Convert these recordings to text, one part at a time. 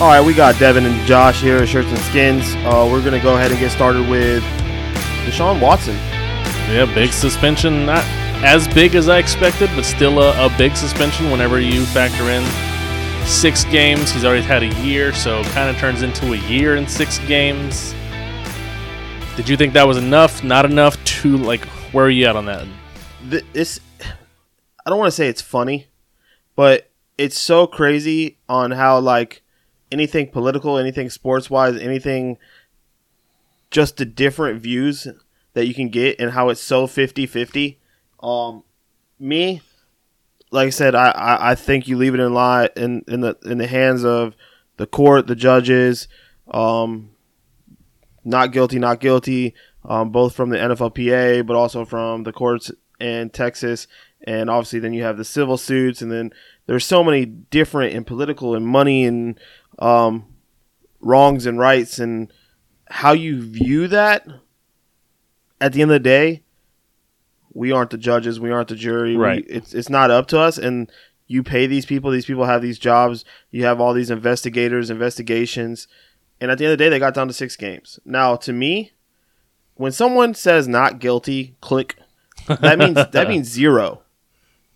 All right, we got Devin and Josh here at Shirts and Skins. Uh, we're gonna go ahead and get started with Deshaun Watson. Yeah, big suspension. Not as big as I expected, but still a, a big suspension whenever you factor in six games. He's already had a year, so kind of turns into a year in six games. Did you think that was enough? Not enough to like? Where are you at on that? This, I don't want to say it's funny, but it's so crazy on how like anything political, anything sports wise, anything, just the different views that you can get and how it's so 50-50. Um, me, like I said, I, I, I think you leave it in line in, in the in the hands of the court, the judges, um, not guilty, not guilty, um, both from the NFLPA, but also from the courts in Texas, and obviously then you have the civil suits, and then there's so many different and political and money and um, wrongs and rights and how you view that. At the end of the day, we aren't the judges, we aren't the jury. we- Right. it's it's not up to us, and you pay these people. These people have these jobs. You have all these investigators, investigations, and at the end of the day, they got down to six games. Now, to me, when someone says not guilty, click. That means that means zero.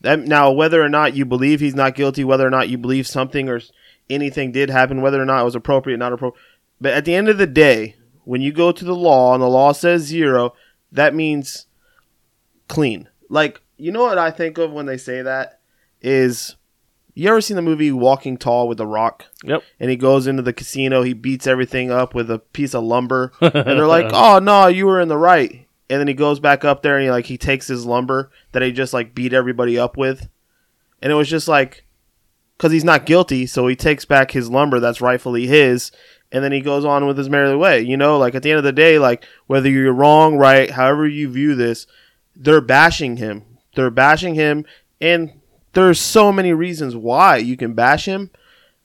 That now, whether or not you believe he's not guilty, whether or not you believe something or anything did happen, whether or not it was appropriate, not appropriate, but at the end of the day, when you go to the law and the law says zero, that means clean. Like you know what I think of when they say that is. You ever seen the movie Walking Tall with The Rock? Yep. and he goes into the casino. He beats everything up with a piece of lumber, and they're like, "Oh no, you were in the right." And then he goes back up there and he like he takes his lumber that he just like beat everybody up with, and it was just like, because he's not guilty, so he takes back his lumber that's rightfully his, and then he goes on with his merry way. You know, like at the end of the day, like whether you're wrong, right, however you view this, they're bashing him. They're bashing him, and there's so many reasons why you can bash him.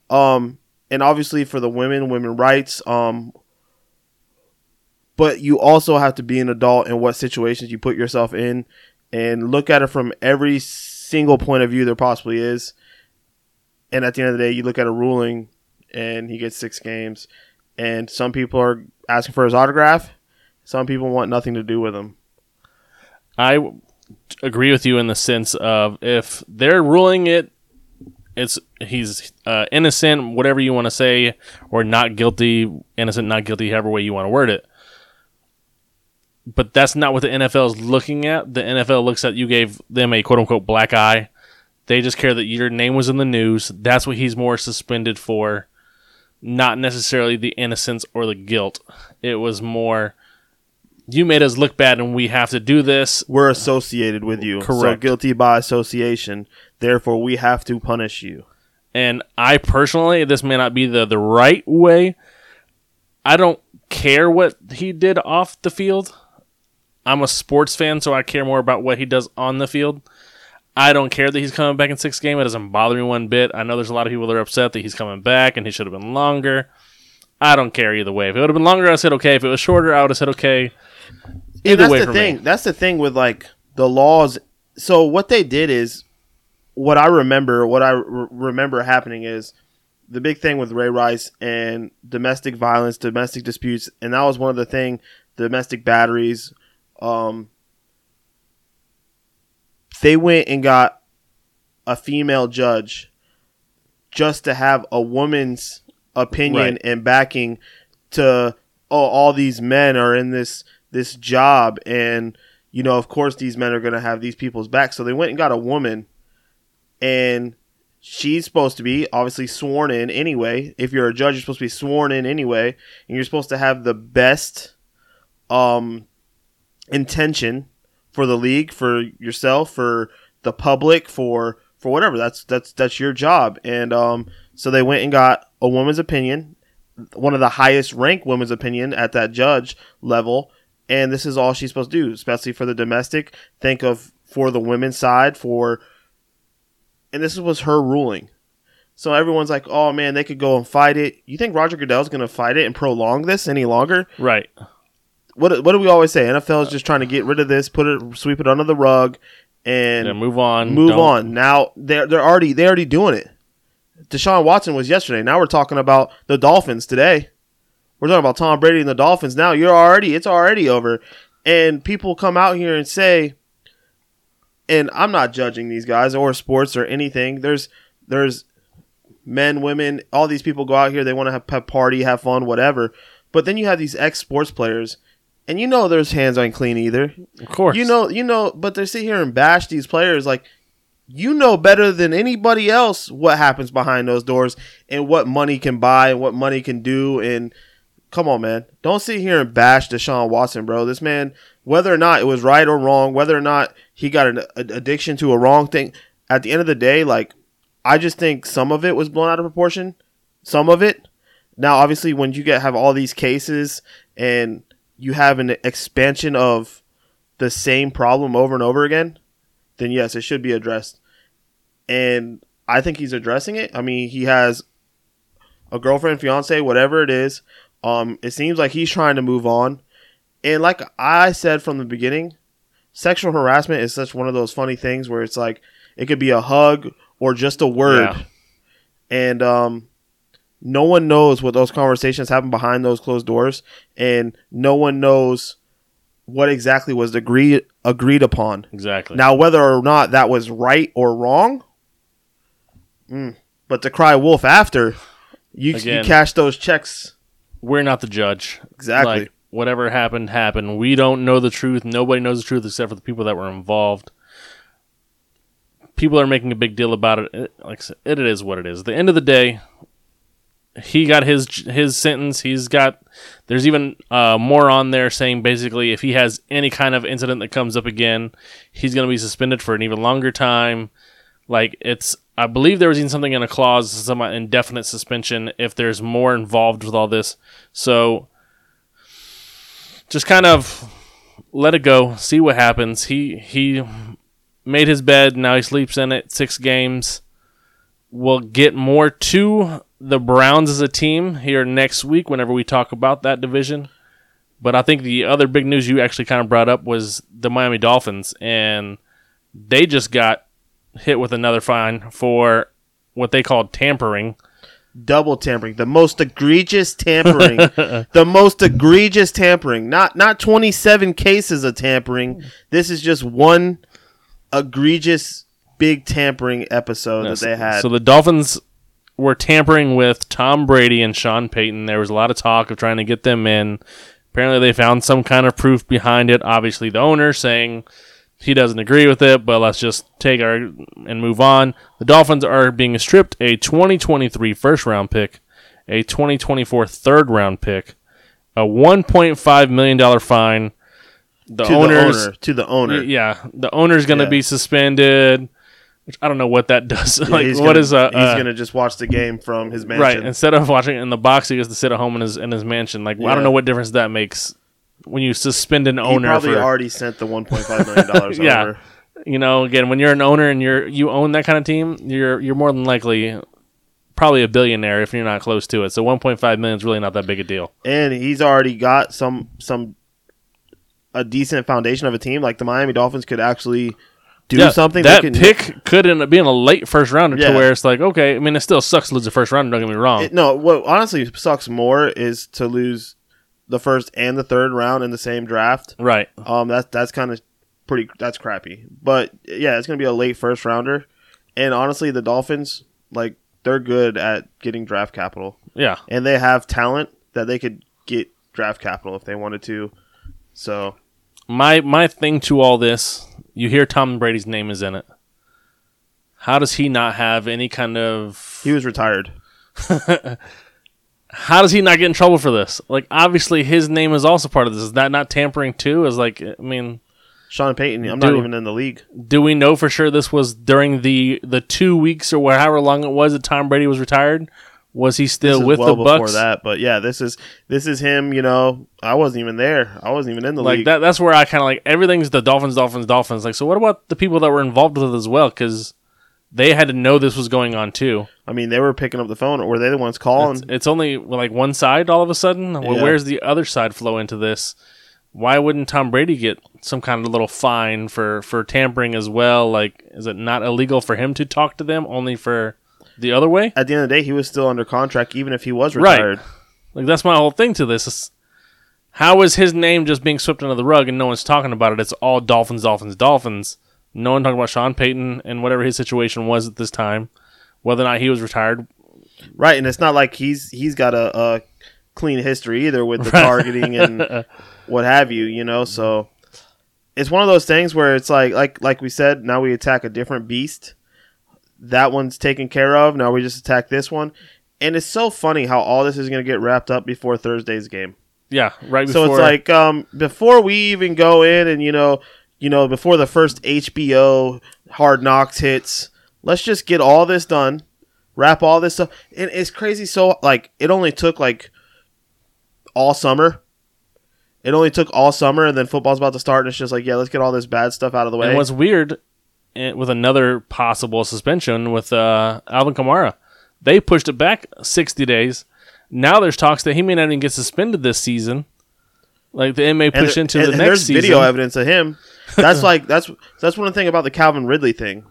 Um, and obviously for the women, women rights. Um, but you also have to be an adult in what situations you put yourself in, and look at it from every single point of view there possibly is. And at the end of the day, you look at a ruling, and he gets six games, and some people are asking for his autograph. Some people want nothing to do with him. I w- agree with you in the sense of if they're ruling it, it's he's uh, innocent, whatever you want to say, or not guilty, innocent, not guilty, however way you want to word it. But that's not what the NFL is looking at. The NFL looks at you gave them a quote unquote black eye. They just care that your name was in the news. That's what he's more suspended for, not necessarily the innocence or the guilt. It was more you made us look bad and we have to do this. We're associated with you, so Correct. guilty by association. Therefore, we have to punish you. And I personally, this may not be the, the right way. I don't care what he did off the field. I'm a sports fan, so I care more about what he does on the field. I don't care that he's coming back in sixth game. It doesn't bother me one bit. I know there's a lot of people that are upset that he's coming back and he should have been longer. I don't care either way. If it would have been longer, I said okay. If it was shorter, I would have said okay. And Either that's way the thing. me. That's the thing with like the laws. So what they did is, what I remember, what I re- remember happening is, the big thing with Ray Rice and domestic violence, domestic disputes, and that was one of the thing, domestic batteries. Um, they went and got a female judge just to have a woman's opinion Right. and backing to oh all these men are in this this job and you know of course these men are going to have these people's back so they went and got a woman and she's supposed to be obviously sworn in anyway if you're a judge you're supposed to be sworn in anyway and you're supposed to have the best um intention for the league for yourself for the public for for whatever. That's that's that's your job. And um so they went and got a woman's opinion one of the highest ranked women's opinion at that judge level. And this is all she's supposed to do especially for the domestic. Think of for the women's side for and this was her ruling. So everyone's like oh man they could go and fight it. You think roger goodell's going to fight it and prolong this any longer? Right. What, what do we always say nfl is just trying to get rid of this put it sweep it under the rug and Yeah, move on. move Don't- on now they're, they're already they're already doing it Deshaun Watson was yesterday. Now we're talking about the Dolphins today. We're talking about Tom Brady and the Dolphins now. You're already it's already over. And people come out here and say and I'm not judging these guys or sports or anything. There's there's men, women, all these people go out here, they want to have pep party, have fun, whatever. But then you have these ex sports players and you know their hands aren't clean either. Of course. You know, you know, but they sit here and bash these players. Like you know better than anybody else what happens behind those doors and what money can buy and what money can do. And come on man. Don't sit here and bash deshaun watson bro. This man whether or not it was right or wrong whether or not he got an addiction to a wrong thing at the end of the day like i just think some of it was blown out of proportion. Some of it. Now obviously when you get have all these cases and you have an expansion of the same problem over and over again then yes, it should be addressed. And I think he's addressing it. I mean, he has a girlfriend, fiance, whatever it is. Um, it seems like he's trying to move on. And like I said from the beginning, sexual harassment is such one of those funny things where it's like it could be a hug or just a word. Yeah. And um, no one knows what those conversations happen behind those closed doors, and no one knows what exactly was agreed agreed upon. Exactly. Now, whether or not that was right or wrong, mm, but to cry wolf after, you Again, you cash those checks. We're not the judge. Exactly. Like, whatever happened happened. We don't know the truth. Nobody knows the truth except for the people that were involved. People are making a big deal about it. it like said, it is what it is. At the end of the day, he got his his sentence. He's got. There's even uh, more on there saying basically if he has any kind of incident that comes up again, he's going to be suspended for an even longer time. Like it's, I believe there was even something in a clause, some indefinite suspension if there's more involved with all this. So just kind of let it go, see what happens. He he made his bed, now he sleeps in it. Six games. We'll get more to the Browns as a team here next week whenever we talk about that division. But I think the other big news you actually kind of brought up was the Miami Dolphins, and they just got hit with another fine for what they called tampering. Double tampering, the most egregious tampering, the most egregious tampering. Not not twenty seven cases of tampering. This is just one egregious big tampering episode yes. that they had. So the Dolphins were tampering with Tom Brady and Sean Payton. There was a lot of talk of trying to get them in. Apparently, they found some kind of proof behind it. Obviously, the owner saying he doesn't agree with it, but let's just take our and move on. The Dolphins are being stripped a 2023 first round pick, a 2024 third round pick, a 1.5 million dollar fine. The to owners the owner, to the owner, yeah, the owner's going to yeah. be suspended. Which I don't know what that does. Like, what gonna, is a? He's uh, gonna just watch the game from his mansion. Right. Instead of watching it in the box, he gets to sit at home in his in his mansion. Like, yeah. I don't know what difference that makes when you suspend an owner. He probably for, already sent the one point five million dollars. yeah. Over. You know, again, when you're an owner and you're you own that kind of team, you're you're more than likely probably a billionaire if you're not close to it. So 1.5 million is really not that big a deal. And he's already got some some a decent foundation of a team. Like the Miami Dolphins could actually do yeah, something. That can, pick could end up being a late first rounder yeah. to where it's like, okay, I mean, it still sucks to lose the first round. Don't get me wrong. It, no, what honestly sucks more is to lose the first and the third round in the same draft. Right. Um. That's that's kind of pretty. That's crappy. But yeah, it's gonna be a late first rounder. And honestly, the Dolphins like they're good at getting draft capital. Yeah. And they have talent that they could get draft capital if they wanted to. So my my thing to all this you hear Tom Brady's name is in it. How does he not have any kind of? He was retired. How does he not get in trouble for this? Like, obviously, his name is also part of this. Is that not tampering too? Is like, I mean, Sean Payton. I'm do, not even in the league. Do we know for sure this was during the the two weeks or however long it was that Tom Brady was retired, was he still with well the Bucks? Before that, but yeah, this is this is him. You know, I wasn't even there. I wasn't even in the like league. that. That's where I kind of like everything's the Dolphins, Dolphins, Dolphins. Like, so what about the people that were involved with it as well? Because they had to know this was going on too. I mean, they were picking up the phone, or were they the ones calling? It's, it's only like one side all of a sudden. Yeah. Where's the other side flow into this? Why wouldn't Tom Brady get some kind of little fine for for tampering as well? Like, is it not illegal for him to talk to them? Only for the other way. At the end of the day, he was still under contract, even if he was retired. Right. Like that's my whole thing to this. Is how is his name just being swept under the rug and no one's talking about it? It's all Dolphins, Dolphins, Dolphins. No one talking about Sean Payton and whatever his situation was at this time, whether or not he was retired. Right, and it's not like he's he's got a, a clean history either with the targeting and what have you. You know, so it's one of those things where it's like like like we said. Now we attack a different beast. That one's taken care of. Now we just attack this one, and it's so funny how all this is going to get wrapped up before Thursday's game. Yeah, right So it's like um, before we even go in and you know you know before the first HBO Hard Knocks hits, let's just get all this done, wrap all this up. And it's crazy. So like it only took like all summer. It only took all summer, and then football's about to start, and it's just like, yeah, let's get all this bad stuff out of the way. and what's weird, with another possible suspension with uh, Alvin Kamara, they pushed it back sixty days. Now there's talks that he may not even get suspended this season. Like the may push there- into and the next there's season. video evidence of him. That's like that's that's one thing about the Calvin Ridley thing.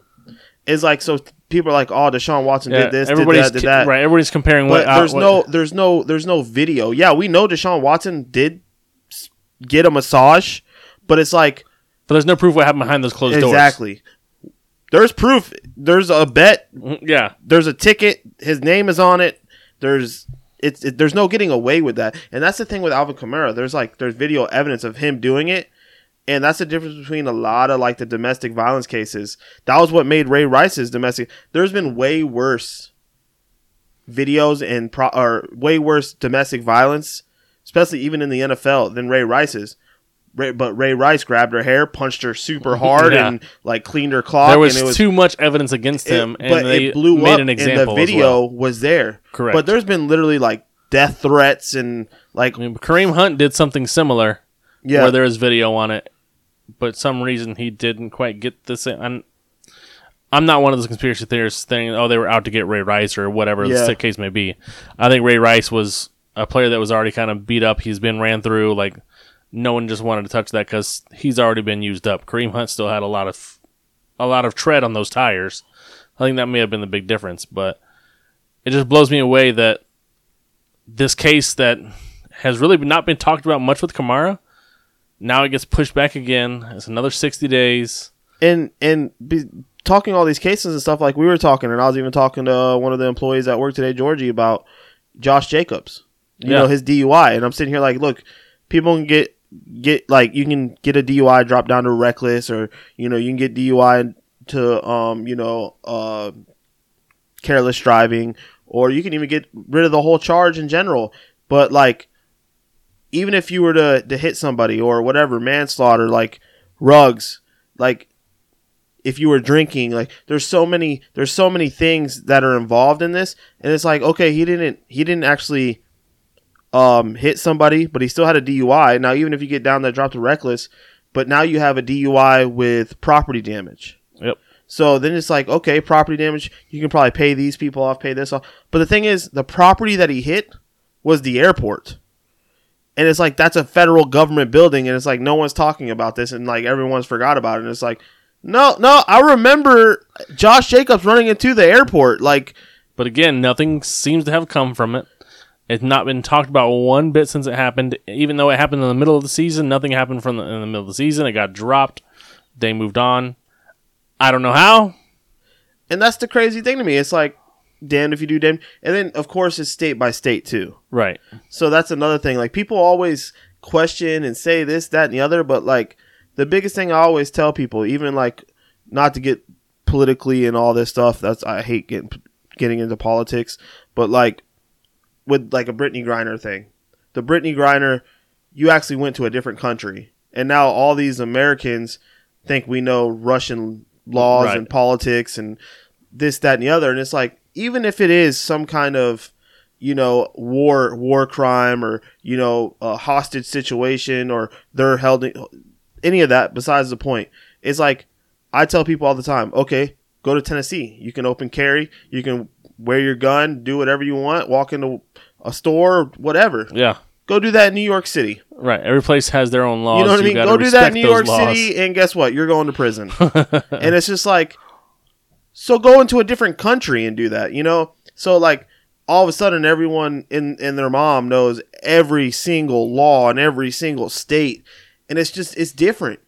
Is like so people are like, oh, Deshaun Watson Yeah, did this, did everybody's that, did that. right. Everybody's comparing what. But uh, there's what- no there's no there's no video. Yeah, we know Deshaun Watson did get a massage, but it's like but there's no proof what happened behind those closed doors. exactly. There's proof. There's a bet. Mhm, Yeah, There's a ticket. His name is on it. There's it's it, there's no getting away with that. And that's the thing with Alvin Kamara. There's like there's video evidence of him doing it. And that's the difference between a lot of like the domestic violence cases. That was what made Ray Rice's domestic. There's been way worse videos and pro or way worse domestic violence, especially even in the NFL than Ray Rice's. Ray, but Ray Rice grabbed her hair, punched her super hard, Yeah. and like cleaned her clock. there was, and it was too much evidence against it- him, and but they it blew made up, an and example. the video well. was there. Correct. But there's been literally like death threats and like I mean, Kareem Hunt did something similar, yeah, where there was video on it, but some reason he didn't quite get the same. I'm, I'm not one of those conspiracy theorists saying, "Oh, they were out to get Ray Rice" or whatever Yeah. the case may be. I think Ray Rice was a player that was already kind of beat up. He's been ran through. Like no one just wanted to touch that because he's already been used up. Kareem Hunt still had a lot of a lot of tread on those tires. I think that may have been the big difference, but it just blows me away that this case that has really not been talked about much with Kamara now it gets pushed back again. It's another 60 days. and and be, talking all these cases and stuff like we were talking, and I was even talking to one of the employees at work today, Georgie, about Josh Jacobs. You Yeah. know his DUI, and I'm sitting here like, look, people can get get like you can get a DUI drop down to reckless, or you know you can get DUI to um you know uh careless driving, or you can even get rid of the whole charge in general. But like, even if you were to to hit somebody or whatever, manslaughter, like rugs, like if you were drinking like there's so many there's so many things that are involved in this and it's like okay he didn't he didn't actually um hit somebody but he still had a DUI now even if you get down there drop to reckless but now you have a DUI with property damage Yep. so then it's like okay property damage you can probably pay these people off pay this off but the thing is the property that he hit was the airport and it's like that's a federal government building and it's like no one's talking about this and like everyone's forgot about it and it's like no no i remember josh jacobs running into the airport like But again, nothing seems to have come from it. It's not been talked about one bit since it happened. Even though it happened in the middle of the season, nothing happened from the, in the middle of the season. It got dropped. They moved on. I don't know how. and that's the crazy thing to me it's like damned if you do damned and then of course it's state by state too Right. So that's another thing. Like people always question and say this, that, and the other, but like the biggest thing I always tell people, even like not to get politically and all this stuff. That's I hate getting getting into politics, but like with like a Brittney Griner thing, the Brittney Griner, you actually went to a different country, and now all these Americans think we know Russian laws Right. and politics and this, that, and the other, and it's like even if it is some kind of you know war war crime or you know a hostage situation or they're held in, any of that besides the point it's like i tell people all the time okay go to tennessee. You can open carry. You can wear your gun do whatever you want walk into a store whatever Yeah. go do that in new york city Right. Every place has their own laws. you know what i mean go do that in new york laws. city and guess what you're going to prison and it's just like So go into a different country and do that, you know? So like all of a sudden everyone in in their mom knows every single law in every single state and it's just it's different.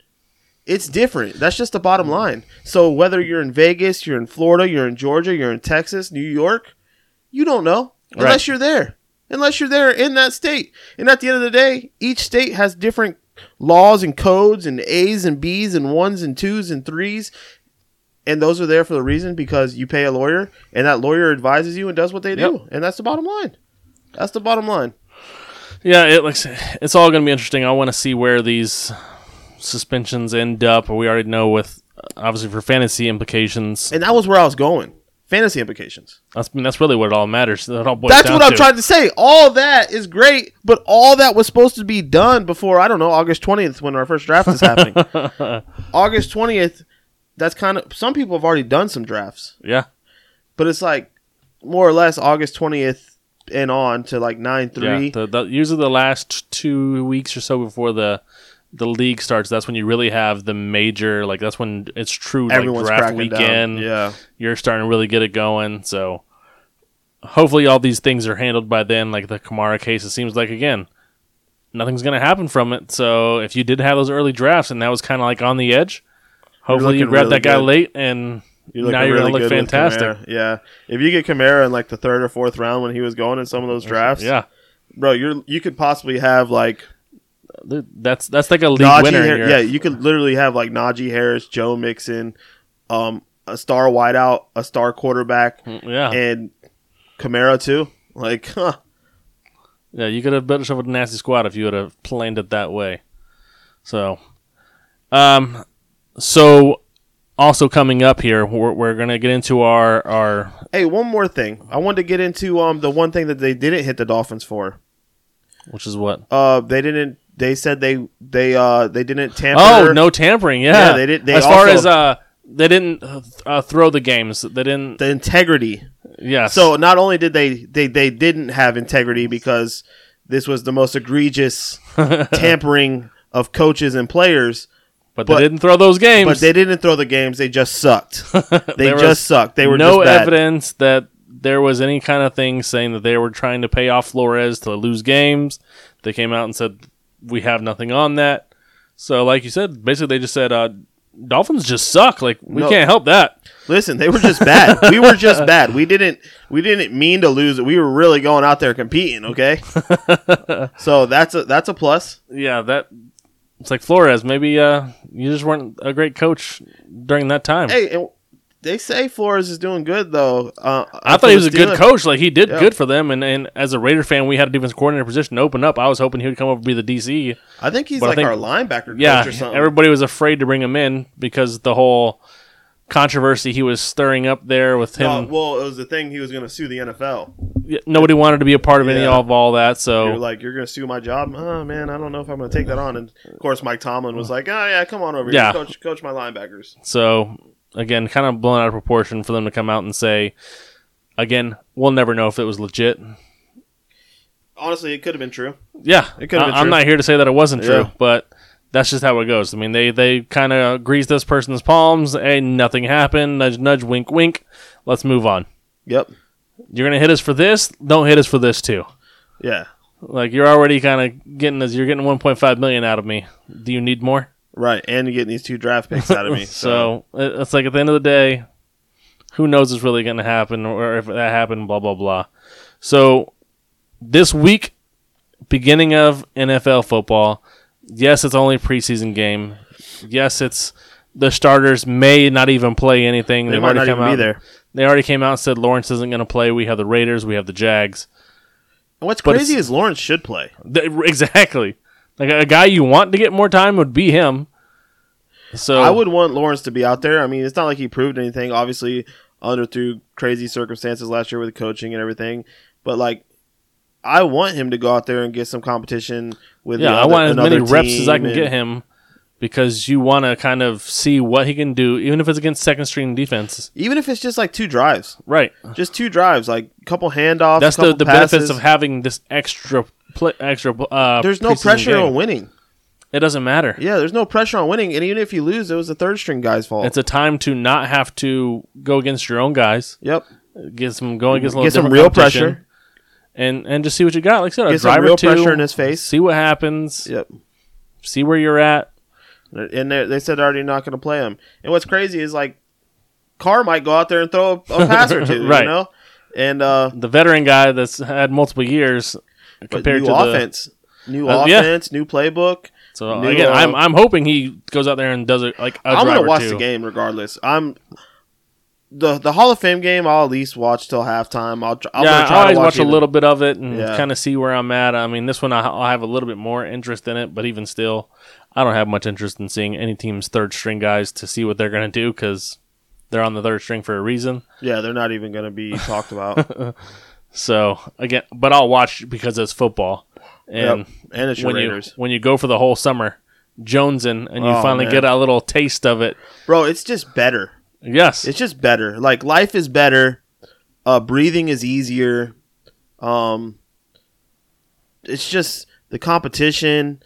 It's different. That's just the bottom line. So whether you're in Vegas, you're in Florida, you're in Georgia, you're in Texas, New York, you don't know unless Right. you're there. Unless you're there in that state. And at the end of the day, each state has different laws and codes and A's and B's and ones and twos and threes. And those are there for the reason because you pay a lawyer and that lawyer advises you and does what they do. And that's the bottom line. That's the bottom line. Yeah, it looks it's all going to be interesting. I want to see where these suspensions end up. We already know with uh, obviously for fantasy implications. And that was where I was going. Fantasy implications. That's I mean, that's really what it all matters. That all boils That's what I'm to. trying to say. All that is great, but all that was supposed to be done before I don't know August 20th when our first draft is happening. August 20th. That's kind of some people have already done some drafts, Yeah, but it's like more or less August 20th and on to like nine three. yeah. The, the, usually the last two weeks or so before the the league starts, that's when you really have the major. Like that's when it's true. Like draft weekend. down. Yeah, you're starting to really get it going. So hopefully all these things are handled by then. Like the Kamara case, it seems like again, nothing's going to happen from it. So if you did have those early drafts and that was kind of like on the edge, hopefully you grab really that guy good. late and You're now you're really to look fantastic. Yeah, if you get Kamara in like the third or fourth round when he was going in some of those drafts, Yeah, bro, you're you could possibly have like that's that's like a league Najee winner. Har- here. yeah, you could literally have like Najee Harris, Joe Mixon, um, a star wideout, a star quarterback, yeah, and Kamara too. Like, huh. yeah. You could have built yourself a nasty squad if you would have planned it that way. So, um, so also coming up here, we're, we're gonna get into our our Hey, one more thing. I wanted to get into um the one thing that they didn't hit the Dolphins for. which is what Uh, they didn't. They said they they uh they didn't tamper. Oh, no tampering. Yeah, Yeah, they did- they as far also- as uh, they didn't uh, th- uh, throw the games. They didn't. the integrity. Yes. So not only did they they they didn't have integrity because this was the most egregious tampering of coaches and players, but they didn't throw those games. but they didn't throw the games. They just sucked. They There was just sucked. They were no just bad. evidence that there was any kind of thing saying that they were trying to pay off Flores to lose games. They came out and said we have nothing on that. So, like you said, basically they just said uh, Dolphins just suck. Like we No. can't help that. Listen, they were just bad. we were just bad. We didn't we didn't mean to lose it. We were really going out there competing, okay? so that's a that's a plus. Yeah, that it's like Flores. Maybe uh, you just weren't a great coach during that time. Hey, and they say Flores is doing good though. Uh, I thought he was a good coach. Like he did Yeah. good for them. And, and as a Raider fan, we had a defense coordinator position open up. I was hoping he would come over and be the DC. I think he's But like think- our linebacker Yeah, coach or something. everybody was afraid to bring him in because the whole controversy he was stirring up there with him. No, well, it was the thing he was going to sue the NFL. Yeah, Nobody wanted to be a part of any Yeah. of all that. So You're like, you're going to sue my job? Oh man, I don't know if I'm going to take that on. And of course, Mike Tomlin was like, Oh yeah, come on over Yeah. here, coach, coach my linebackers. so again, kind of blown out of proportion for them to come out and say. Again, we'll never know if it was legit. Honestly, it could have been true. Yeah, It could've I, am true. not here to say that it wasn't true, Yeah. but that's just how it goes. I mean, they they kind of grease this person's palms. and nothing happened. Nudge, nudge, wink, wink. Let's move on. Yep. You're gonna hit us for this. Don't hit us for this too. Yeah. Like you're already kind of getting us. You're getting 1.5 million out of me. Do you need more? Right. And you're getting these two draft picks out of me. so So it's like at the end of the day, who knows what's really going to happen or if that happened, blah, blah, blah. So this week, beginning of NFL football, yes, it's only a preseason game. Yes, it's the starters may not even play anything. they They've might already not come even out. be there. They already came out and said Lawrence isn't going to play. We have the Raiders. We have the Jags. And what's But crazy is Lawrence should play. Th- exactly. Like a guy you want to get more time would be him. So I would want Lawrence to be out there. I mean, it's not like he proved anything. Obviously, under through crazy circumstances last year with coaching and everything. But like, I want him to go out there and get some competition with. Yeah, the I want as many reps as I can and- get him because you want to kind of see what he can do, even if it's against second string defense. Even if it's just like two drives, Right. just two drives, like a couple handoffs. That's the, the passes. benefits of having this extra pl- extra. Uh, There's no pressure game. on winning. It doesn't matter. Yeah, there's no pressure on winning, and even if you lose, it was the third string guy's fault. It's a time to not have to go against your own guys. yep. Get some going against a little Get some real pressure. and and just see what you got. Like I said, a Get some real two, pressure in his face. See what happens. Yep. See where you're at. And they they said they're already not going to play him. And what's crazy is like Carr might go out there and throw a, a pass or two, Right. you know. And uh, The veteran guy that's had multiple years compared new to offense, new Uh, yeah. offense, new playbook. So new, again, uh, I'm I'm hoping he goes out there and does it like a I'm gonna watch two. the game regardless. I'm the the Hall of Fame game. I'll at least watch till halftime. I'll, I'm yeah, gonna I try always to watch, watch, a little bit of it and Yeah. kind of see where I'm at. I mean, this one I'll have a little bit more interest in it, but even still, I don't have much interest in seeing any team's third string guys to see what they're going to do because they're on the third string for a reason. Yeah, they're not even gonna be talked about. So again, but I'll watch because it's football, and yep. And it's your when Raiders, you when you go for the whole summer, Jonesing, and you Oh, finally man. get a little taste of it. bro. It's just better. Yes, It's just better. Like life is better. Uh, breathing is easier. Um, it's just the competition,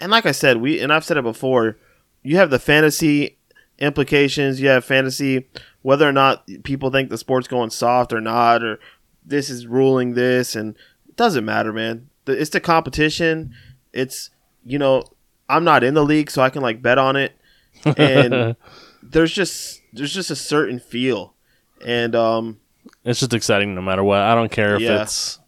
and like I said, we and I've said it before. You have the fantasy implications. You have fantasy whether or not people think the sport's going soft or not, or this is ruling this, and it doesn't matter, man. The- It's the competition. It's you know I'm not in the league, so I can like bet on it, and there's just there's just a certain feel, and um it's just exciting no matter what. I don't care if Yeah. it's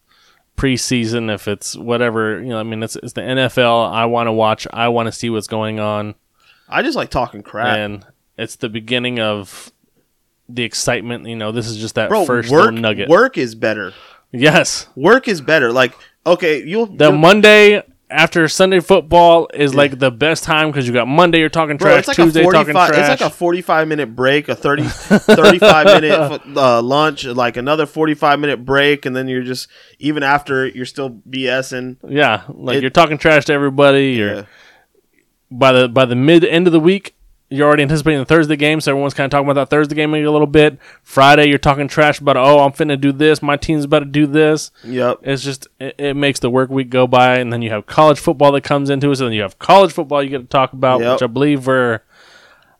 preseason, if it's whatever. You know, I mean, it's it's the NFL. I want to watch. I want to see what's going on, I just like talking crap. and it's the beginning of the excitement. You know, this is just that Bro, first work little nugget. work is better. Yes, Work is better. Like okay, you'll, the you'll- Monday after Sunday football is like the best time because you got Monday you're talking trash, it's like Tuesday talking trash. it's like a 45 minute break, a 30 35 minute uh, lunch, like another 45 minute break and then you're just even after you're still BSing. yeah, like it- you're talking trash to everybody. You're Yeah. by the by the mid end of the week, you're already anticipating the Thursday game, so everyone's kind of talking about that Thursday game maybe a little bit. Friday, you're talking trash about, oh, I'm finna do this, my team's about to do this. Yep. It's just it, it makes the work week go by, and then you have college football that comes into it, so then you have college football you get to talk about, Yep. which I believe we're,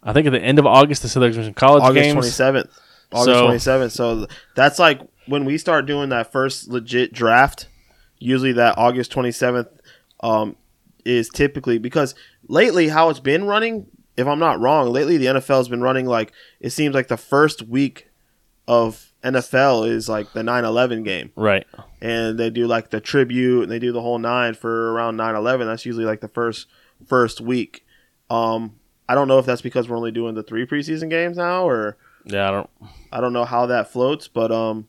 I think at the end of August, they said there's some college August games. 27th. August So- 27th. So that's like when we start doing that first legit draft, usually that August 27th um, is typically because lately how it's been running, if I'm not wrong, lately the NFL's been running like it seems like the first week of NFL is like the 9/11 game Right. and they do like the tribute and they do the whole nine for around 9/11. That's usually like the first first week. Um I don't know if that's because we're only doing the 3 preseason games now or Yeah, I don't. I don't know how that floats, but um,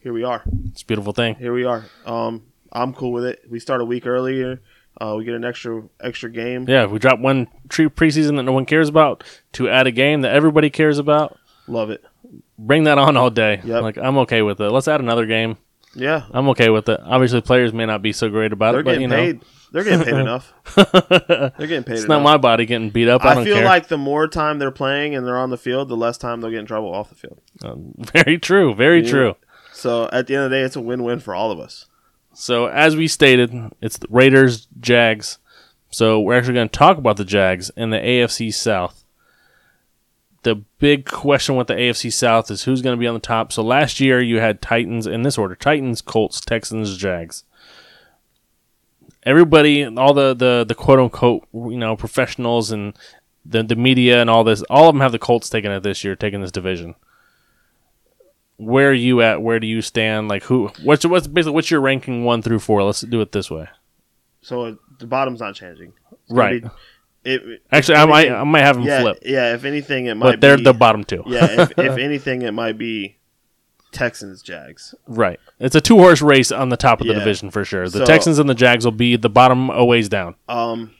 here we are. It's a beautiful thing. Here we are. Um, I'm cool with it. We start a week earlier. Uh, we get an extra extra game. Yeah, if we drop one tree preseason that no one cares about to add a game that everybody cares about. Love it. Bring that on all day. Yep. Like I'm okay with it. Let's add another game. Yeah, I'm okay with it. Obviously, players may not be so great about they're it, but you know, paid. They're getting paid enough. They're getting paid enough. it's enough. not my body getting beat up. I, I, feel care. like the more time they're playing and they're on the field, the less time they'll get in trouble off the field. Um, very true. Very Yeah. true. So at the end of the day, it's a win-win for all of us. So as we stated, it's the Raiders, Jags. So we're actually going to talk about the Jags in the AFC South. The big question with the AFC South is who's going to be on the top. So last year you had Titans in this order: Titans, Colts, Texans, Jags. Everybody, all the the the quote unquote you know professionals and the the media and all this, all of them have the Colts taking it this year, taking this division. Where are you at? Where do you stand? Like who? What's what's basically what's your ranking one through four? Let's do it this way. So uh, the bottom's not changing. It's Right. be- it, Actually, I might I might have them yeah, flip, yeah. If anything, it might. but they're be, the bottom two. yeah. If, if anything, it might be Texans Jags. Right. It's a two horse race on the top of the Yeah. division for sure. The So- Texans and the Jags will be the bottom a ways down. Um,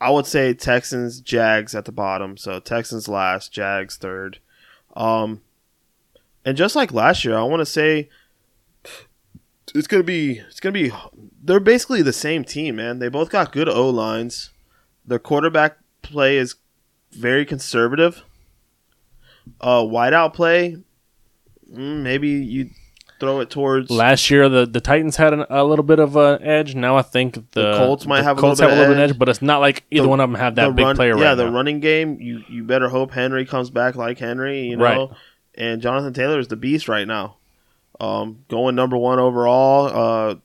I would say Texans, Jags at the bottom. So Texans last, Jags third. Um, and just like last year, I want to say it's gonna be it's gonna be they're basically the same team, man. They both got good O lines. Their quarterback play is very conservative. Uh, wideout play, mm, maybe you throw it towards Last year, the, the Titans had an, a little bit of an edge. Now I think the, The Colts might the have a Colts little have bit a little of bit of edge. edge, but it's not like either The- one of them have that big run, player yeah, right the now. running game. You you better hope Henry comes back like Henry, you know. Right. And Jonathan Taylor is the beast right now. Um, going number one overall, uh,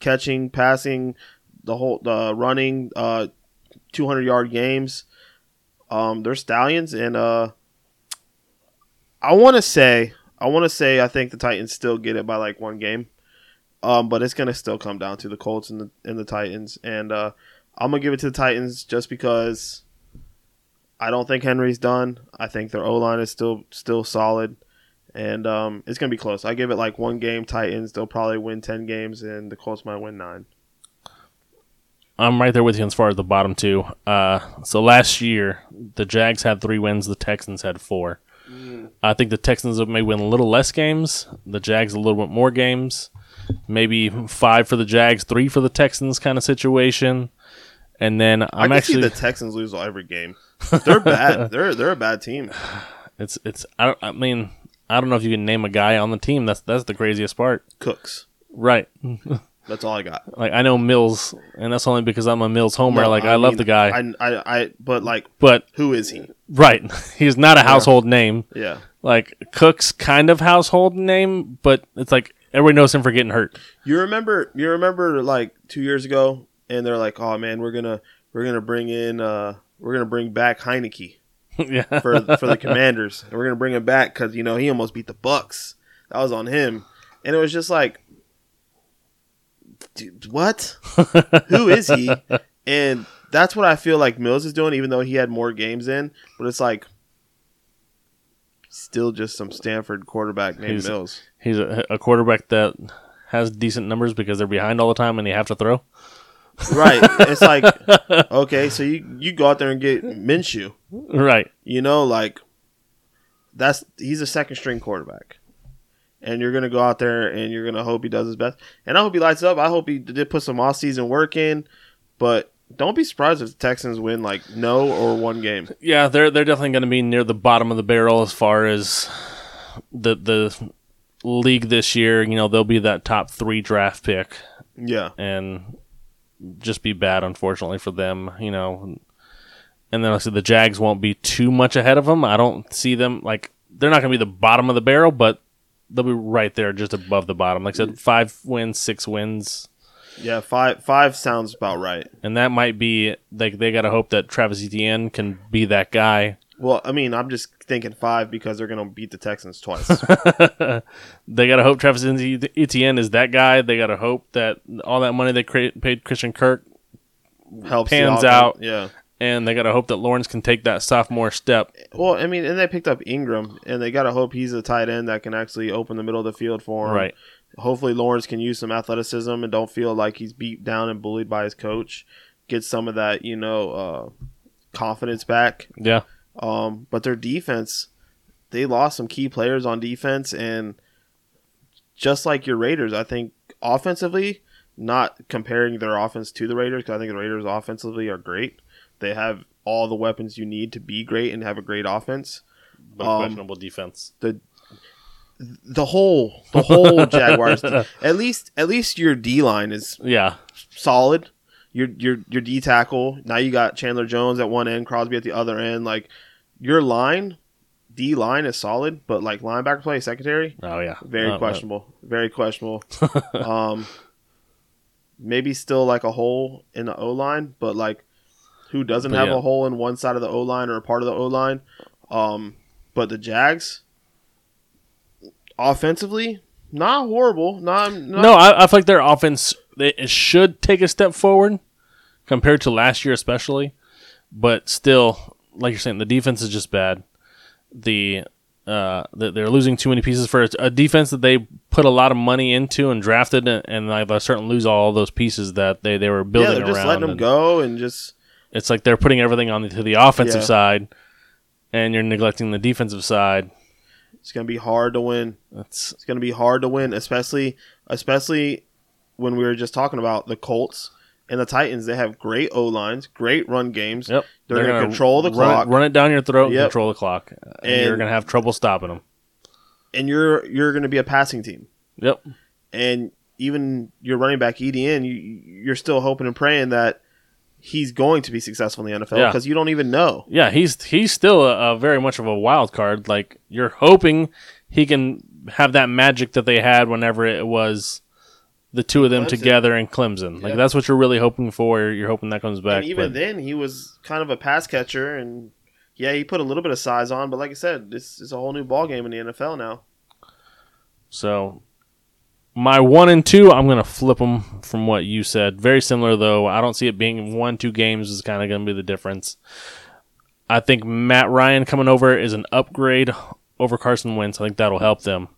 catching, passing, the whole the running, uh, two hundred yard games. Um, they're stallions, and uh, I want to say, I want to say, I think the Titans still get it by like one game. Um, but it's gonna still come down to the Colts and the and the Titans, and uh, I'm gonna give it to the Titans just because I don't think Henry's done. I think their O line is still still solid, and um, it's gonna be close. I give it like one game. Titans they'll probably win ten games, and the Colts might win nine. I'm right there with you as far as the bottom two. Uh, so last year, the Jags had three wins, the Texans had four. I think the Texans may win a little less games, the Jags a little bit more games. Maybe five for the Jags, three for the Texans kind of situation. And then i I'm can actually see the Texans lose every game. They're bad. they're they're a bad team. it's it's I, don't- I mean I don't know if you can name a guy on the team. That's that's the craziest part. Cooks. Right. That's all I got. Like I know Mills, and that's only because I'm a Mills homer. No, like I, love mean, the guy, I, I I but like but who is he? right, he's not a household name. Yeah. Like Cook's kind of household name, but it's like everybody knows him for getting hurt. You remember? You remember like two years ago, and they're like, "Oh man, we're gonna we're gonna bring in uh we're gonna bring back Heinicke yeah, for for the Commanders, and we're gonna bring him back because you know he almost beat the Bucks. That was on him, and it was just like, dude, what? Who is he? And that's what I feel like Mills is doing, even though he had more games in. But it's like still just some Stanford quarterback named He's- Mills. he's a, a quarterback that has decent numbers because they're behind all the time and they have to throw. Right. It's like okay, so you you go out there and get Minshew. Right. You know, like that's he's a second string quarterback. And you're gonna go out there and you're gonna hope he does his best. And I hope he lights up. I hope he did put some off season work in. But don't be surprised if the Texans win like no or one game. Yeah, they're they're definitely going to be near the bottom of the barrel as far as the the league this year. You know, they'll be that top three draft pick Yeah. and just be bad, unfortunately for them. You know, and then obviously the Jags won't be too much ahead of them. I don't see them like they're not going to be the bottom of the barrel, but they'll be right there, just above the bottom. Like I said, five wins, six wins. Yeah, five five sounds about right. And that might be like they got to hope that Travis Etienne can be that guy. Well, I mean, I'm just thinking five because they're gonna beat the Texans twice. they got to hope Travis Etienne is that guy. They got to hope that all that money they cra- paid Christian Kirk, Helps Pans out. Yeah. and they got to hope that Lawrence can take that sophomore step. Well, I mean, and they picked up Ingram, and they gotta hope he's a tight end that can actually open the middle of the field for him. Right. Hopefully, Lawrence can use some athleticism and don't feel like he's beat down and bullied by his coach. Get some of that, you know, uh, confidence back. Yeah. Um, but their defense, they lost some key players on defense, and just like your Raiders, I think offensively, not comparing their offense to the Raiders, because I think the Raiders offensively are great. They have all the weapons you need to be great and have a great offense. But Um, questionable defense. The whole, the whole Jaguars, at least, at least your D line is Yeah. solid. Your your your D tackle. Now you got Chandler Jones at one end, Crosby at the other end. Like your line, D line is solid, but like linebacker play, secondary, Oh yeah. very questionable. Very questionable. um, maybe still like a hole in the O line, but like who doesn't But have yeah. a hole in one side of the O line or a part of the O line? Um, but the Jags, offensively, not horrible. Not, not No, I, I feel like their offense they, it should take a step forward compared to last year, especially. But still, like you're saying, the defense is just bad. The uh, they're losing too many pieces for a, defense that they put a lot of money into and drafted, and, and like, they're starting to lose all those pieces that they, they were building. yeah, they're just letting them go and just It's like they're putting everything on the, to the offensive Yeah. side, and you're neglecting the defensive side. it's gonna be hard to win. That's It's going to be hard to win, especially especially when we were just talking about the Colts and the Titans. They have great O lines, great run games. yep. They're, going to gonna control the run clock, It, run it down your throat. and Yep. Control the clock, and, And- you're gonna have trouble stopping them. and you're you're going to be a passing team. Yep. and even your running back Etienne, you, you're still hoping and praying that he's going to be successful in the NFL Yeah. because you don't even know. Yeah, he's he's still a, a very much of a wild card. Like you're hoping he can have that magic that they had whenever it was the two of them Clemson. together in Clemson. Like Yeah. that's what you're really hoping for. You're hoping that comes back. and even but- then, he was kind of a pass catcher, and yeah, he put a little bit of size on. But like I said, this is a whole new ball game in the NFL now. So my one and two, I'm gonna flip them from what you said. Very similar though. I don't see it being one two games is kind of gonna be the difference. I think Matt Ryan coming over is an upgrade over Carson Wentz. I think that'll help them.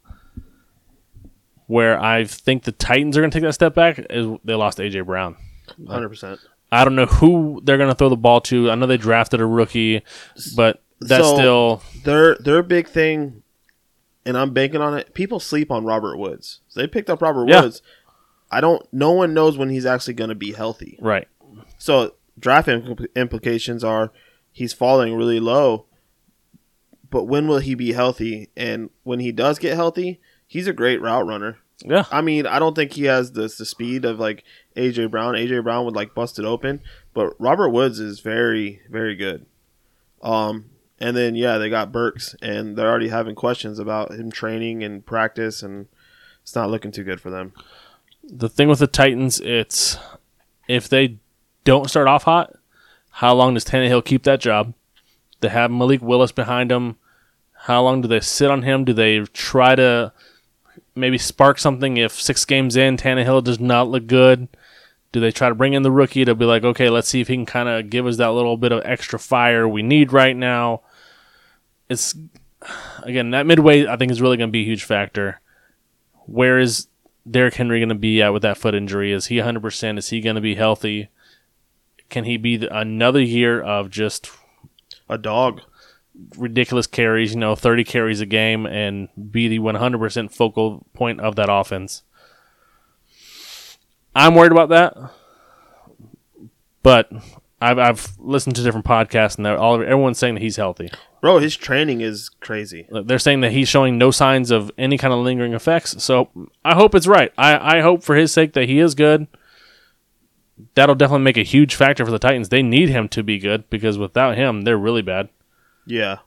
Where I think the Titans are gonna take that step back is they lost AJ Brown. Hundred percent. I don't know who they're gonna throw the ball to. I know they drafted a rookie, but that's So- still Their their big thing, and I'm banking on it. People sleep on Robert Woods. So they picked up Robert Yeah. Woods. I don't. No one knows when he's actually going to be healthy. right. So draft impl- implications are he's falling really low. But when will he be healthy? And when he does get healthy, he's a great route runner. Yeah. I mean, I don't think he has the, the speed of like AJ Brown. AJ Brown would like bust it open, but Robert Woods is very very good. Um, and then yeah, they got Burks, and they're already having questions about him training and practice, and it's not looking too good for them. the thing with the Titans, it's if they don't start off hot, how long does Tannehill keep that job? They have Malik Willis behind him. How long do they sit on him? Do they try to maybe spark something if six games in Tannehill does not look good? Do they try to bring in the rookie to be like, okay, let's see if he can kind of give us that little bit of extra fire we need right now? It's again that midway. I think is really going to be a huge factor. Where is Derrick Henry going to be at with that foot injury? Is he 100%? Is he going to be healthy? Can he be another year of just A dog. Ridiculous carries, you know, 30 carries a game and be the 100% focal point of that offense? I'm worried about that. But I've, I've listened to different podcasts and they're all everyone's saying that he's healthy. Bro, his training is crazy. They're saying that he's showing no signs of any kind of lingering effects. So I hope it's right. I, I hope for his sake that he is good. That'll definitely make a huge factor for the Titans. They need him to be good because without him, they're really bad. Yeah,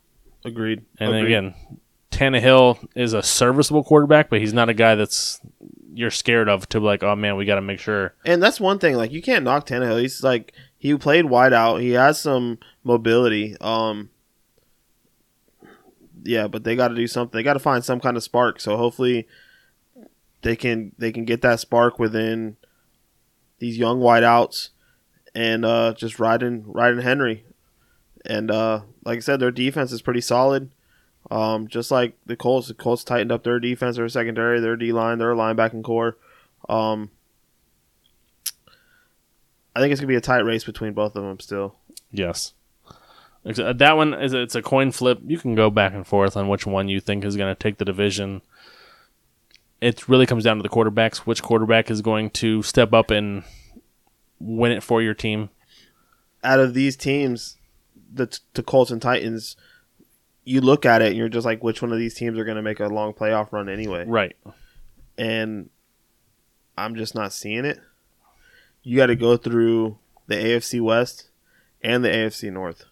agreed. And Agreed. again, Tannehill is a serviceable quarterback, but he's not a guy that's you're scared of to be like, oh man, we got to make sure. And that's one thing. Like you can't knock Tannehill. He's like he played wide out. He has some mobility. Um, yeah, but they got to do something. They got to find some kind of spark. So hopefully, they can they can get that spark within these young wideouts and uh, just riding riding Henry. And uh, like I said, their defense is pretty solid. Um, just like the Colts, the Colts tightened up their defense, their secondary, their D line, their linebacking core. Um, I think it's gonna be a tight race between both of them still. Yes. Uh, That one is it's a coin flip. You can go back and forth on which one you think is going to take the division. It really comes down to the quarterbacks. Which quarterback is going to step up and win it for your team? Out of these teams, the the Colts and Titans, you look at it and you're just like, which one of these teams are gonna make a long playoff run anyway? Right. And I'm just not seeing it. You got to go through the AFC West and the AFC North.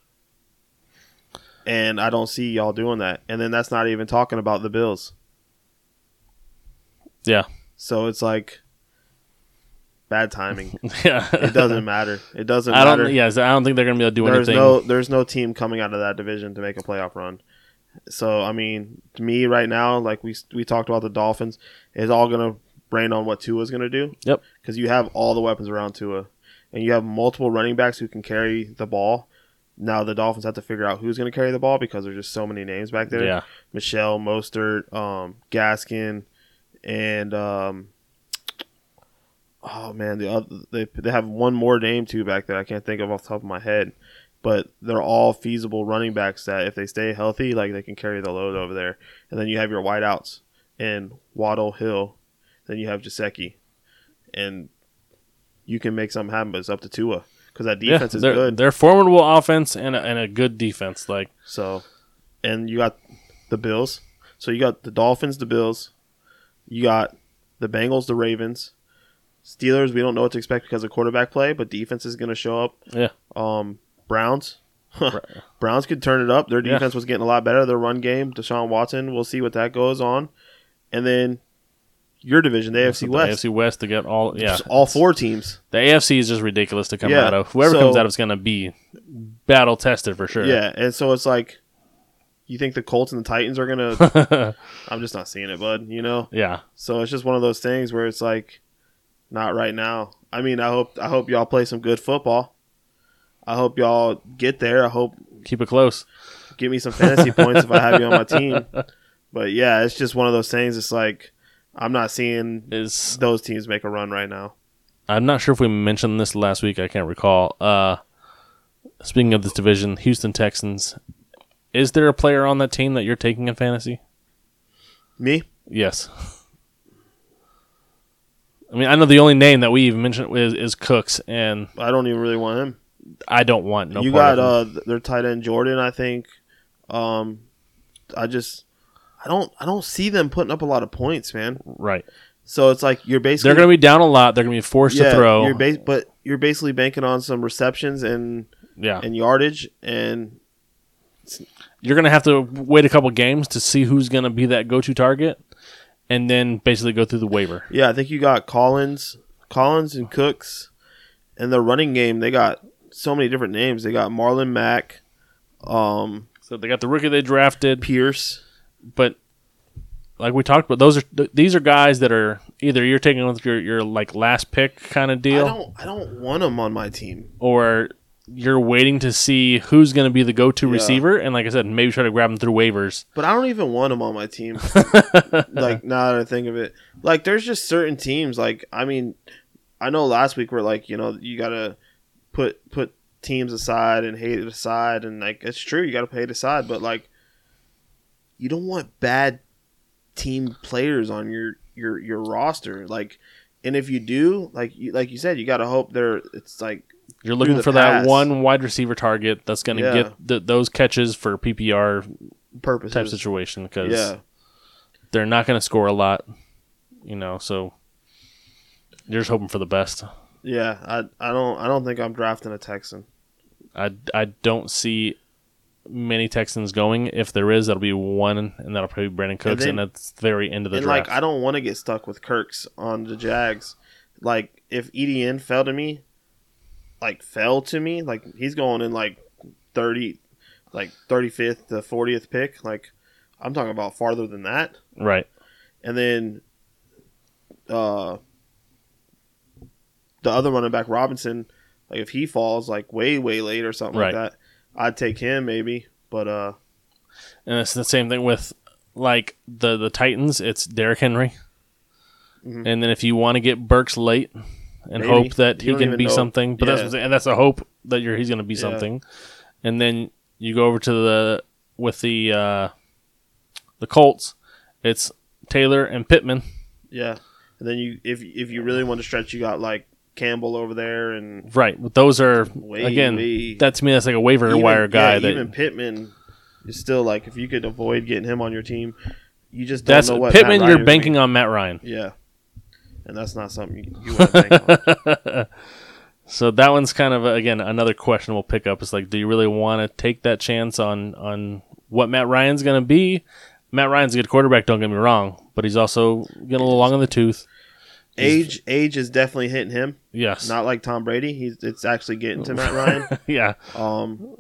And I don't see y'all doing that. And then that's not even talking about the Bills. Yeah. So it's like bad timing. Yeah. It doesn't matter. It doesn't I matter. don't. Yes, I don't think they're going to be able to do there's anything. no there's no team coming out of that division to make a playoff run. So I mean, to me right now, like we we talked about the Dolphins, it's all gonna rain on what Tua's gonna do. Yep. Because you have all the weapons around Tua, and you have multiple running backs who can carry the ball. Now the Dolphins have to figure out who's gonna carry the ball because there's just so many names back there. Yeah. Michel, Mostert, um, Gaskin, and um, oh man, the other they they have one more name too back there. I can't think of off the top of my head, but they're all feasible running backs that if they stay healthy, like they can carry the load over there. And then you have your wideouts and Waddle Hill, then you have Gesicki, and you can make something happen. But it's up to Tua because that Yeah, defense is good. They're formidable offense and a, and a good defense. Like So, and you got the Bills. So you got the Dolphins, the Bills. You got The Bengals, the Ravens, Steelers. We don't know what to expect because of quarterback play, but defense is going to show up. Yeah. Um, Browns. Browns could turn it up. Their Yeah. defense was getting a lot better. Their run game, Deshaun Watson. We'll see what that goes on. And then your division, the AFC The West. AFC West to get all yeah. Just all four teams. The AFC is just ridiculous to come Yeah, out of. Whoever so- comes out of is going to be battle tested for sure. Yeah, and so it's like, you think the Colts and the Titans are gonna? I'm just not seeing it, bud. You know. yeah. So it's just one of those things where it's like, not right now. I mean, I hope I hope y'all play some good football. I hope y'all get there. I hope Keep it close. give me some fantasy points if I have you on my team. But yeah, it's just one of those things. It's like I'm not seeing Is those teams make a run right now. I'm not sure if we mentioned this last week. I can't recall. Uh, speaking of this division, Houston Texans. Is there a player on that team that you're taking in fantasy? Me? Yes. I mean, I know the only name that we even mentioned is, is Cooks, and I don't even really want him. I don't want no. you got uh their tight end Jordan, I think. Um, I just I don't I don't see them putting up a lot of points, man. right. So it's like you're basically They're going to be down a lot. They're going to be forced to throw. You're bas- but you're basically banking on some receptions and yeah, and yardage and you're going to have to wait a couple games to see who's going to be that go-to target, and then basically go through the waiver. yeah, I think you got Collins, Collins and Cooks, and the running game. They got so many different names. They got Marlon Mack, um, So they got the rookie they drafted, Pierce. but like we talked about, those are th- these are guys that are either you're taking with your your like last pick kind of deal. I don't I don't want them on my team. or you're waiting to see who's going to be the go-to Yeah. receiver, and like I said, maybe try to grab them through waivers. But I don't even want them on my team. like now that I think of it, like there's just certain teams. Like I mean, I know last week we're like you know you gotta put put teams aside and hate it aside, and like it's true you gotta put it aside, but like you don't want bad team players on your your your roster. Like, and if you do, like you like you said, you gotta hope they're it's like You're looking for pass. that one wide receiver target that's going to Yeah. get th- those catches for PPR purposes. type situation because Yeah, they're not going to score a lot, you know. So you're just hoping for the best. yeah. I I don't I don't think I'm drafting a Texan. I, I don't see many Texans going. If there is, that'll be one, and that'll probably be Brandin Cooks, then- and, that's the very end of the and draft. like I don't want to get stuck with Kirk's on the Jags. Like if Etienne fell to me, like fell to me, like he's going in like thirty, like thirty fifth to fortieth pick. Like I'm talking about farther than that. right. And then, uh, the other running back Robinson, like if he falls like way way late or something Right. like that, I'd take him maybe. But uh, And it's the same thing with like the the Titans. It's Derrick Henry, Mhm. and then if you want to get Burks late and Maybe. hope that You he don't can even be know. something, but Yeah. that's and that's a hope that you're he's going to be Yeah. something, and then you go over to the with the uh, the Colts. It's Taylor and Pittman. yeah. And then you if if you really want to stretch, you got like Campbell over there and Right. Those are Way, again way- that to me that's like a waiver even- wire guy yeah, that even Pittman is still like if you could avoid getting him on your team, you just don't that's know what Pittman. You're banking on Matt Ryan. Yeah, and that's not something you, you want to bank on. So that one's kind of again another questionable pickup. Is like, do you really want to take that chance on on what Matt Ryan's going to be? Matt Ryan's a good quarterback. Don't get me wrong, but he's also getting a little long in the tooth. Age age is definitely hitting him. Yes, Not like Tom Brady. He's it's actually getting to Matt Ryan. yeah. Um,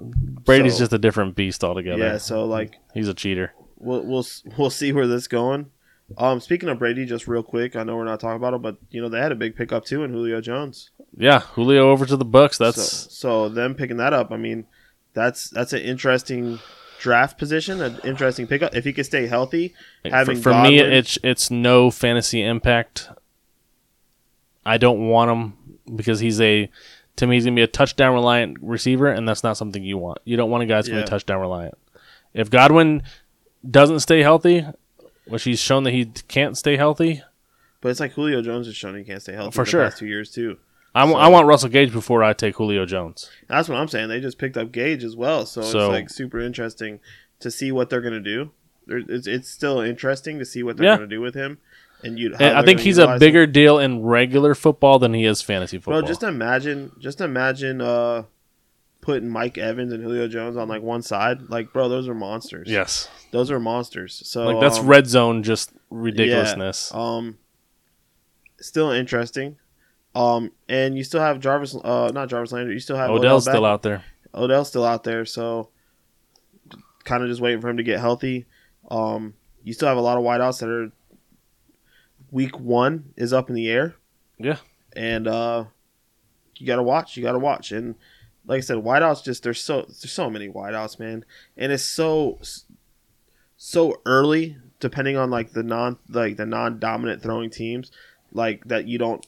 Brady's So- just a different beast altogether. yeah. So like he's a cheater. we'll we'll we'll see where this going. Um, speaking of Brady, just real quick, I know we're not talking about him, but you know they had a big pickup too in Julio Jones. Yeah, Julio over to the Bucs. That's so, so them picking that up. I mean, that's that's an interesting draft position, an interesting pickup. If he could stay healthy, having for, for me. It's it's no fantasy impact. I don't want him because he's a to me he's gonna be a touchdown reliant receiver, and that's not something you want. You don't want a guy that's gonna be touchdown reliant. If Godwin doesn't stay healthy, which he's shown that he can't stay healthy, but it's like Julio Jones has shown he can't stay healthy For the sure. past two years too. I So- I want Russell Gage before I take Julio Jones. That's what I'm saying. They just picked up Gage as well, so, So- it's like super interesting to see what they're gonna do. It's, it's still interesting to see what they're Yeah. gonna do with him. and you. I think he's a bigger deal in regular football than he is fantasy football. Bro, just imagine, just imagine uh, putting Mike Evans and Julio Jones on like one side. Like, bro, those are monsters. yes, those are monsters. So like that's um, red zone, just ridiculousness. Um, still interesting. Um, and you still have Jarvis, uh, not Jarvis Landry. You still have Odell's Odell still out there. Odell's still out there, so kind of just waiting for him to get healthy. Um, you still have a lot of wideouts that are week one is up in the air. Yeah. and uh, you gotta watch. You gotta watch, and like I said, wideouts just there's so there's so many wideouts, man, and it's so so early depending on like the non like the non dominant throwing teams, like that you don't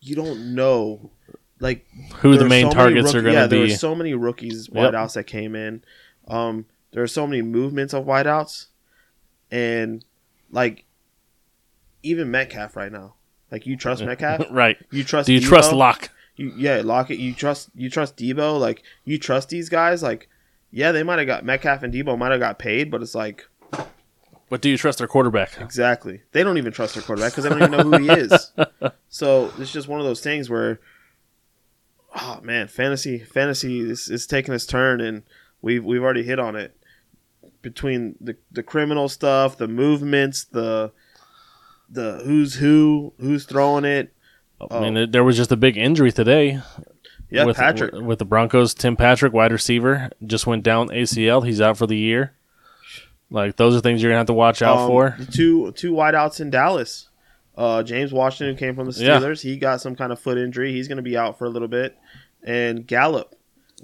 you don't know like Who the main so targets are rookie- going yeah, to there were be? so many rookies Yep. wideouts that came in. Um, there are so many movements of wideouts, and like even Metcalf right now. Like you trust Metcalf, right. you trust. Do you Debo? trust Locke? You, yeah, Lockett. You trust. You trust Debo. Like you trust these guys. Like yeah, they might have got Metcalf and Debo might have got paid, but it's like But do you trust their quarterback? exactly they don't even trust their quarterback because they don't even know who he is. So it's just one of those things where, oh man, fantasy fantasy is, is taking its turn, and we've we've already hit on it between the the criminal stuff, the movements, the the who's who, who's throwing it. I mean, there- there was just a big injury today. Yeah, with, Patrick. with the Broncos. Tim Patrick, wide receiver, just went down ACL. He's out for the year. Like those are things you're gonna have to watch out Um, for. two two wideouts in Dallas. Uh, James Washington came from the Yeah. Steelers. He got some kind of foot injury. He's going to be out for a little bit. And Gallup,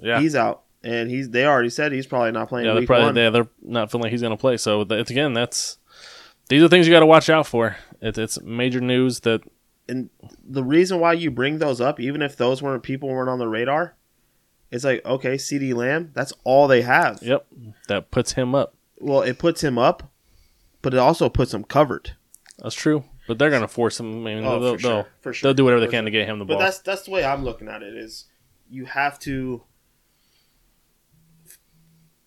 Yeah, he's out, and he's they already said he's probably not playing yeah. They're week probably one. they, they're not feeling like he's gonna play. So it's again, that's these are things you got to watch out for. It, it's major news that And the reason why you bring those up, even if those weren't people weren't on the radar, it's like okay, CeeDee Lamb, that's all they have. yep that puts him up. Well, it puts him up, but it also puts him covered. That's true. But they're gonna force him. I mean, Oh, they'll, for sure, they'll, for sure, they'll do whatever they can sure. to get him the ball. But that's that's the way I'm looking at it. Is you have to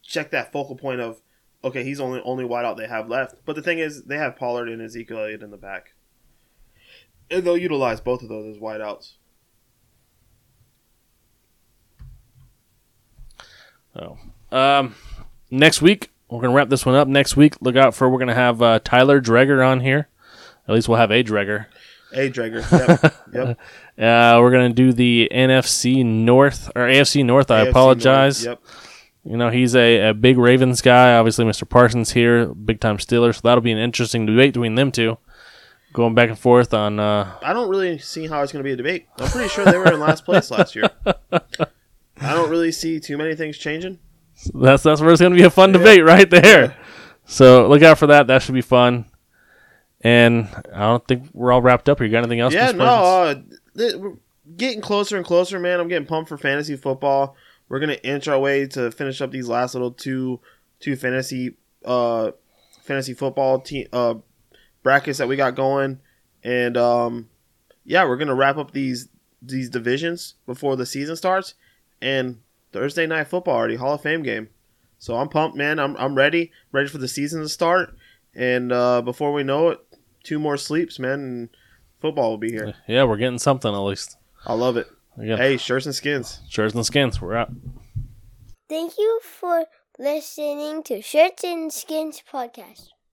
check that focal point of okay, he's only only wideout they have left. But the thing is, they have Pollard and Ezekiel Elliott in the back, and they'll utilize both of those as wideouts. Oh. Um, next week we're gonna wrap this one up. Next week, look out for we're gonna have uh, Tyler Dreger on here. At least we'll have a Dreger. Hey, Drager. Yep. yep. Uh, we're gonna do the NFC North or AFC North. I AFC apologize. North, Yep. You know he's a, a big Ravens guy. Obviously, Mr. Parsons here, big time Steelers. So that'll be an interesting debate between them two, going back and forth on. Uh, I don't really see how it's going to be a debate. I'm pretty sure they were in last place last year. I don't really see too many things changing. that's that's where it's gonna be a fun debate right there. So look out for that. That should be fun. And I don't think we're all wrapped up here. You got anything else? Yeah, no, uh, th- we're getting closer and closer, man. I'm getting pumped for fantasy football. We're gonna inch our way to finish up these last little two two fantasy uh fantasy football team uh brackets that we got going, and um yeah, we're gonna wrap up these these divisions before the season starts, and Thursday night football already Hall of Fame game. So I'm pumped, man. I'm I'm ready, ready for the season to start, and uh, before we know it, two more sleeps, man, and football will be here. Yeah, we're getting something at least. I love it. Again, Hey, shirts and skins. shirts and skins. We're out. Thank you for listening to Shirts and Skins podcast.